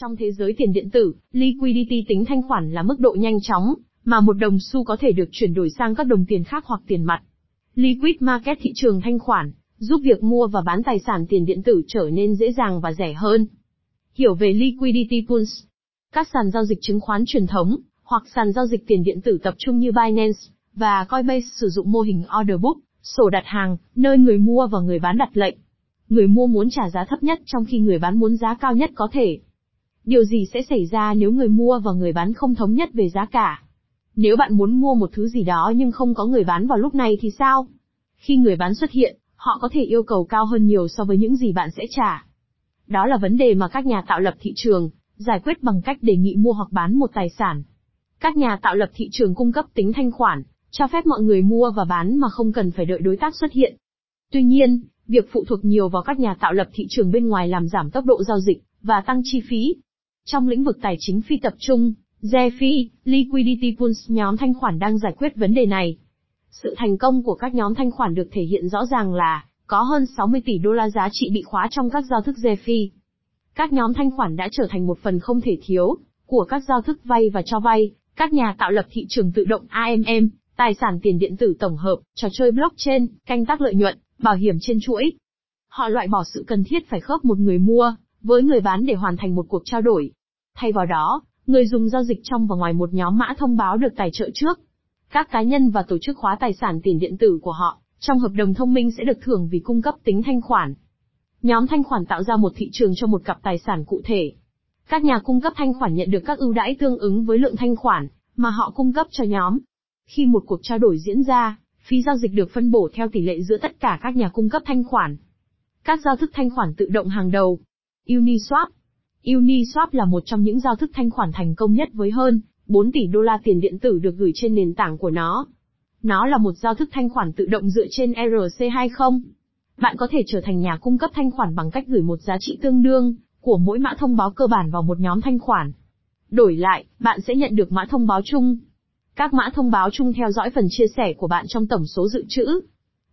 Trong thế giới tiền điện tử, liquidity tính thanh khoản là mức độ nhanh chóng mà một đồng xu có thể được chuyển đổi sang các đồng tiền khác hoặc tiền mặt. Liquid market thị trường thanh khoản giúp việc mua và bán tài sản tiền điện tử trở nên dễ dàng và rẻ hơn. Hiểu về liquidity pools. Các sàn giao dịch chứng khoán truyền thống hoặc sàn giao dịch tiền điện tử tập trung như Binance và Coinbase sử dụng mô hình order book, sổ đặt hàng, nơi người mua và người bán đặt lệnh. Người mua muốn trả giá thấp nhất trong khi người bán muốn giá cao nhất có thể. Điều gì sẽ xảy ra nếu người mua và người bán không thống nhất về giá cả? Nếu bạn muốn mua một thứ gì đó nhưng không có người bán vào lúc này thì sao? Khi người bán xuất hiện, họ có thể yêu cầu cao hơn nhiều so với những gì bạn sẽ trả. Đó là vấn đề mà các nhà tạo lập thị trường giải quyết bằng cách đề nghị mua hoặc bán một tài sản. Các nhà tạo lập thị trường cung cấp tính thanh khoản, cho phép mọi người mua và bán mà không cần phải đợi đối tác xuất hiện. Tuy nhiên, việc phụ thuộc nhiều vào các nhà tạo lập thị trường bên ngoài làm giảm tốc độ giao dịch và tăng chi phí. Trong lĩnh vực tài chính phi tập trung, DeFi, Liquidity Pools nhóm thanh khoản đang giải quyết vấn đề này. Sự thành công của các nhóm thanh khoản được thể hiện rõ ràng là có hơn 60 tỷ đô la giá trị bị khóa trong các giao thức DeFi. Các nhóm thanh khoản đã trở thành một phần không thể thiếu của các giao thức vay và cho vay, các nhà tạo lập thị trường tự động AMM, tài sản tiền điện tử tổng hợp, trò chơi blockchain, canh tác lợi nhuận, bảo hiểm trên chuỗi. Họ loại bỏ sự cần thiết phải khớp một người mua với người bán để hoàn thành một cuộc trao đổi. Thay vào đó, người dùng giao dịch trong và ngoài một nhóm mã thông báo được tài trợ trước. Các cá nhân và tổ chức khóa tài sản tiền điện tử của họ trong hợp đồng thông minh sẽ được thưởng vì cung cấp tính thanh khoản. Nhóm thanh khoản tạo ra một thị trường cho một cặp tài sản cụ thể. Các nhà cung cấp thanh khoản nhận được các ưu đãi tương ứng với lượng thanh khoản mà họ cung cấp cho nhóm. Khi một cuộc trao đổi diễn ra, phí giao dịch được phân bổ theo tỷ lệ giữa tất cả các nhà cung cấp thanh khoản. Các giao thức thanh khoản tự động hàng đầu. Uniswap. Uniswap là một trong những giao thức thanh khoản thành công nhất với hơn 4 tỷ đô la tiền điện tử được gửi trên nền tảng của nó. Nó là một giao thức thanh khoản tự động dựa trên ERC20. Bạn có thể trở thành nhà cung cấp thanh khoản bằng cách gửi một giá trị tương đương của mỗi mã thông báo cơ bản vào một nhóm thanh khoản. Đổi lại, bạn sẽ nhận được mã thông báo chung. Các mã thông báo chung theo dõi phần chia sẻ của bạn trong tổng số dự trữ.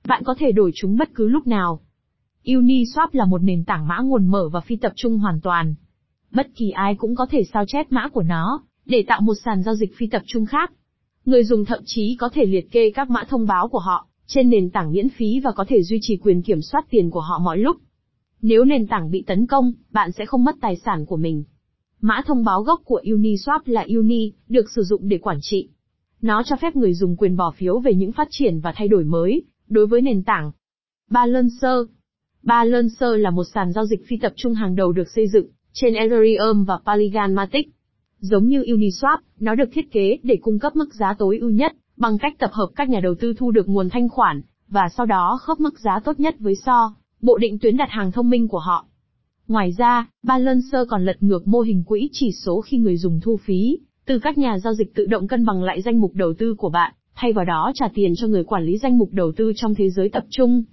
Bạn có thể đổi chúng bất cứ lúc nào. Uniswap là một nền tảng mã nguồn mở và phi tập trung hoàn toàn. Bất kỳ ai cũng có thể sao chép mã của nó, để tạo một sàn giao dịch phi tập trung khác. Người dùng thậm chí có thể liệt kê các mã thông báo của họ trên nền tảng miễn phí và có thể duy trì quyền kiểm soát tiền của họ mọi lúc. Nếu nền tảng bị tấn công, bạn sẽ không mất tài sản của mình. Mã thông báo gốc của Uniswap là Uni, được sử dụng để quản trị. Nó cho phép người dùng quyền bỏ phiếu về những phát triển và thay đổi mới đối với nền tảng. Balancer Balancer là một sàn giao dịch phi tập trung hàng đầu được xây dựng trên Ethereum và Polygon Matic. Giống như Uniswap, nó được thiết kế để cung cấp mức giá tối ưu nhất, bằng cách tập hợp các nhà đầu tư thu được nguồn thanh khoản, và sau đó khớp mức giá tốt nhất với so, bộ định tuyến đặt hàng thông minh của họ. Ngoài ra, Balancer còn lật ngược mô hình quỹ chỉ số khi người dùng thu phí, từ các nhà giao dịch tự động cân bằng lại danh mục đầu tư của bạn, thay vào đó trả tiền cho người quản lý danh mục đầu tư trong thế giới tập trung.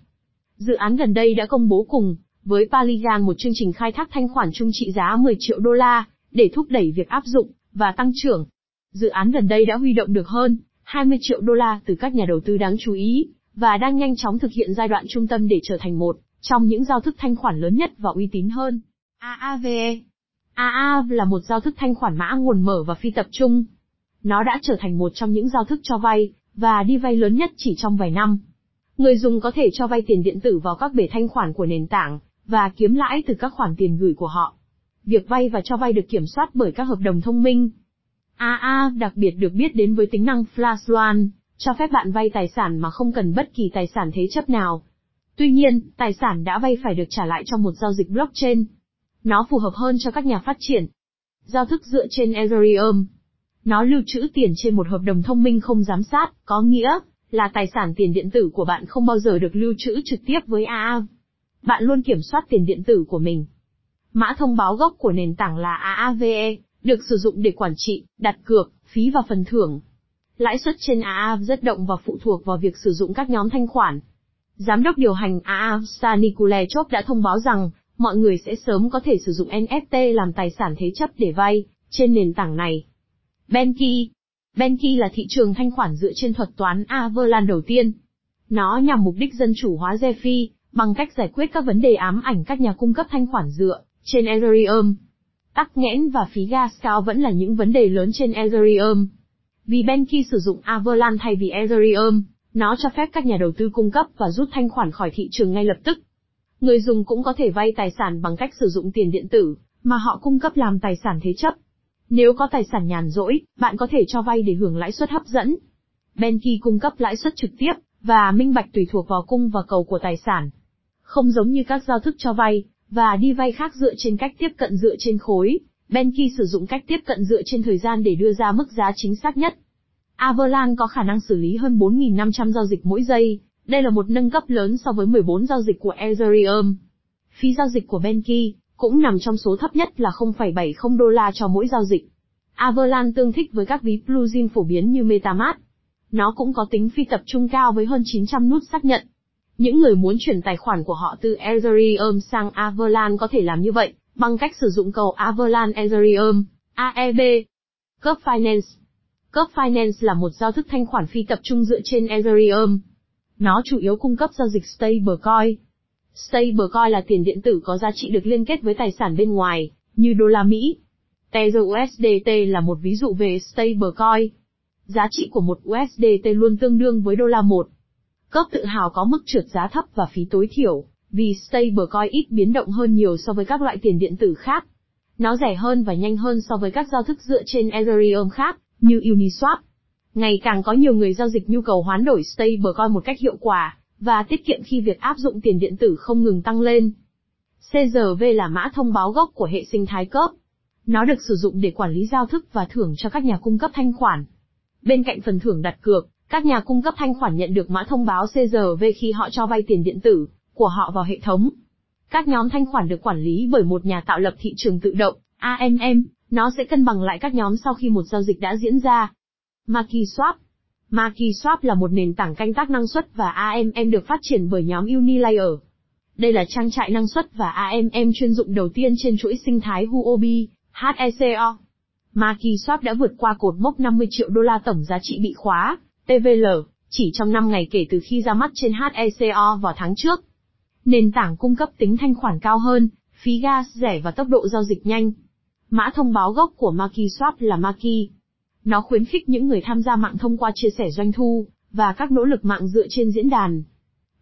Dự án gần đây đã công bố cùng với Polygon một chương trình khai thác thanh khoản chung trị giá 10 triệu đô la, để thúc đẩy việc áp dụng và tăng trưởng. Dự án gần đây đã huy động được hơn 20 triệu đô la từ các nhà đầu tư đáng chú ý, và đang nhanh chóng thực hiện giai đoạn trung tâm để trở thành một trong những giao thức thanh khoản lớn nhất và uy tín hơn. AAVE AAV là một giao thức thanh khoản mã nguồn mở và phi tập trung. Nó đã trở thành một trong những giao thức cho vay và đi vay lớn nhất chỉ trong vài năm. Người dùng có thể cho vay tiền điện tử vào các bể thanh khoản của nền tảng và kiếm lãi từ các khoản tiền gửi của họ. Việc vay và cho vay được kiểm soát bởi các hợp đồng thông minh. AA đặc biệt được biết đến với tính năng Flash Loan, cho phép bạn vay tài sản mà không cần bất kỳ tài sản thế chấp nào. Tuy nhiên, tài sản đã vay phải được trả lại trong một giao dịch blockchain. Nó phù hợp hơn cho các nhà phát triển. Giao thức dựa trên Ethereum. Nó lưu trữ tiền trên một hợp đồng thông minh không giám sát, có nghĩa là tài sản tiền điện tử của bạn không bao giờ được lưu trữ trực tiếp với AA. Bạn luôn kiểm soát tiền điện tử của mình. Mã thông báo gốc của nền tảng là AAVE, được sử dụng để quản trị, đặt cược, phí và phần thưởng. Lãi suất trên AAV rất động và phụ thuộc vào việc sử dụng các nhóm thanh khoản. Giám đốc điều hành AAV Stanikule Chop đã thông báo rằng, mọi người sẽ sớm có thể sử dụng NFT làm tài sản thế chấp để vay, trên nền tảng này. Benki Benki là thị trường thanh khoản dựa trên thuật toán Averland đầu tiên. Nó nhằm mục đích dân chủ hóa DeFi, bằng cách giải quyết các vấn đề ám ảnh các nhà cung cấp thanh khoản dựa trên Ethereum. Tắc nghẽn và phí gas cao vẫn là những vấn đề lớn trên Ethereum. Vì Benki sử dụng Avalanche thay vì Ethereum, nó cho phép các nhà đầu tư cung cấp và rút thanh khoản khỏi thị trường ngay lập tức. Người dùng cũng có thể vay tài sản bằng cách sử dụng tiền điện tử, mà họ cung cấp làm tài sản thế chấp. Nếu có tài sản nhàn rỗi, bạn có thể cho vay để hưởng lãi suất hấp dẫn. Benki cung cấp lãi suất trực tiếp, và minh bạch tùy thuộc vào cung và cầu của tài sản. Không giống như các giao thức cho vay, và đi vay khác dựa trên cách tiếp cận dựa trên khối, Benki sử dụng cách tiếp cận dựa trên thời gian để đưa ra mức giá chính xác nhất. Avalanche có khả năng xử lý hơn 4.500 giao dịch mỗi giây, đây là một nâng cấp lớn so với 14 giao dịch của Ethereum. Phí giao dịch của Benki cũng nằm trong số thấp nhất là 0,70 đô la cho mỗi giao dịch. Avalanche tương thích với các ví plugin phổ biến như MetaMask. Nó cũng có tính phi tập trung cao với hơn 900 nút xác nhận. Những người muốn chuyển tài khoản của họ từ Ethereum sang Avalanche có thể làm như vậy, bằng cách sử dụng cầu Avalanche Ethereum, AEB. Curve Finance Curve Finance là một giao thức thanh khoản phi tập trung dựa trên Ethereum. Nó chủ yếu cung cấp giao dịch stablecoin. Stablecoin là tiền điện tử có giá trị được liên kết với tài sản bên ngoài, như đô la Mỹ. Tether USDT là một ví dụ về stablecoin. Giá trị của một USDT luôn tương đương với đô la một. Cớp tự hào có mức trượt giá thấp và phí tối thiểu, vì stablecoin ít biến động hơn nhiều so với các loại tiền điện tử khác. Nó rẻ hơn và nhanh hơn so với các giao thức dựa trên Ethereum khác, như Uniswap. Ngày càng có nhiều người giao dịch nhu cầu hoán đổi stablecoin một cách hiệu quả, và tiết kiệm khi việc áp dụng tiền điện tử không ngừng tăng lên. CRV là mã thông báo gốc của hệ sinh thái cớp. Nó được sử dụng để quản lý giao thức và thưởng cho các nhà cung cấp thanh khoản. Bên cạnh phần thưởng đặt cược, các nhà cung cấp thanh khoản nhận được mã thông báo CRV khi họ cho vay tiền điện tử của họ vào hệ thống. Các nhóm thanh khoản được quản lý bởi một nhà tạo lập thị trường tự động, AMM, nó sẽ cân bằng lại các nhóm sau khi một giao dịch đã diễn ra. MarketSwap MarketSwap là một nền tảng canh tác năng suất và AMM được phát triển bởi nhóm Unilayer. Đây là trang trại năng suất và AMM chuyên dụng đầu tiên trên chuỗi sinh thái Huobi, HECO. MarketSwap đã vượt qua cột mốc 50 triệu đô la tổng giá trị bị khóa, TVL, chỉ trong 5 ngày kể từ khi ra mắt trên HECO vào tháng trước. Nền tảng cung cấp tính thanh khoản cao hơn, phí gas rẻ và tốc độ giao dịch nhanh. Mã thông báo gốc của MakiSwap là Maki. Nó khuyến khích những người tham gia mạng thông qua chia sẻ doanh thu, và các nỗ lực mạng dựa trên diễn đàn.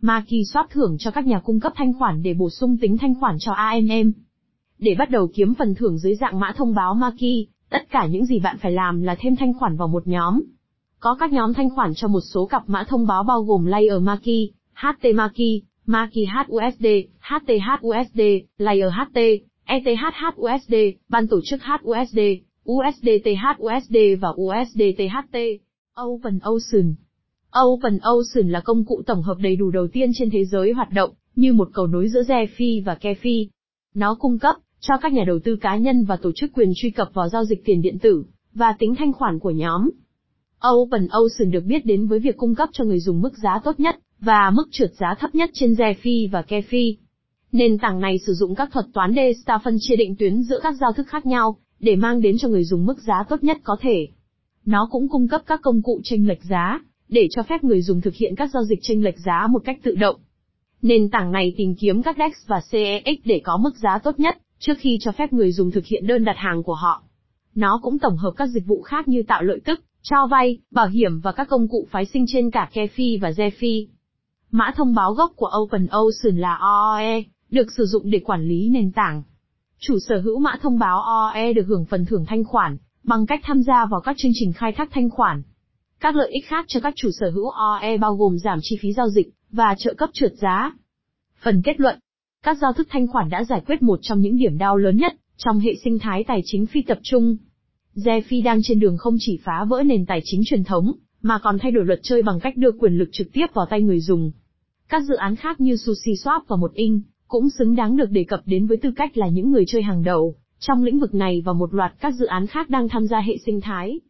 MakiSwap thưởng cho các nhà cung cấp thanh khoản để bổ sung tính thanh khoản cho AMM. Để bắt đầu kiếm phần thưởng dưới dạng mã thông báo Maki, tất cả những gì bạn phải làm là thêm thanh khoản vào một nhóm. Có các nhóm thanh khoản cho một số cặp mã thông báo bao gồm Layer Maki, HT Maki, Maki HUSD, HTH USD, Layer HT, ETH HUSD, ban tổ chức HUSD, USDT HUSD và USDT HT. Open Ocean Open Ocean là công cụ tổng hợp đầy đủ đầu tiên trên thế giới hoạt động, như một cầu nối giữa DeFi và KeFi. Nó cung cấp cho các nhà đầu tư cá nhân và tổ chức quyền truy cập vào giao dịch tiền điện tử và tính thanh khoản của nhóm. Open Ocean được biết đến với việc cung cấp cho người dùng mức giá tốt nhất và mức trượt giá thấp nhất trên DeFi và KeFi. Nền tảng này sử dụng các thuật toán D-Star phân chia định tuyến giữa các giao thức khác nhau, để mang đến cho người dùng mức giá tốt nhất có thể. Nó cũng cung cấp các công cụ chênh lệch giá, để cho phép người dùng thực hiện các giao dịch chênh lệch giá một cách tự động. Nền tảng này tìm kiếm các DEX và CEX để có mức giá tốt nhất, trước khi cho phép người dùng thực hiện đơn đặt hàng của họ. Nó cũng tổng hợp các dịch vụ khác như tạo lợi tức, cho vay, bảo hiểm và các công cụ phái sinh trên cả KeFi và ZeFi. Mã thông báo gốc của Open Ocean là OOE, được sử dụng để quản lý nền tảng. Chủ sở hữu mã thông báo OE được hưởng phần thưởng thanh khoản, bằng cách tham gia vào các chương trình khai thác thanh khoản. Các lợi ích khác cho các chủ sở hữu OE bao gồm giảm chi phí giao dịch, và trợ cấp trượt giá. Phần kết luận. Các giao thức thanh khoản đã giải quyết một trong những điểm đau lớn nhất, trong hệ sinh thái tài chính phi tập trung. Jeffy đang trên đường không chỉ phá vỡ nền tài chính truyền thống, mà còn thay đổi luật chơi bằng cách đưa quyền lực trực tiếp vào tay người dùng. Các dự án khác như SushiSwap và một Inc cũng xứng đáng được đề cập đến với tư cách là những người chơi hàng đầu trong lĩnh vực này và một loạt các dự án khác đang tham gia hệ sinh thái.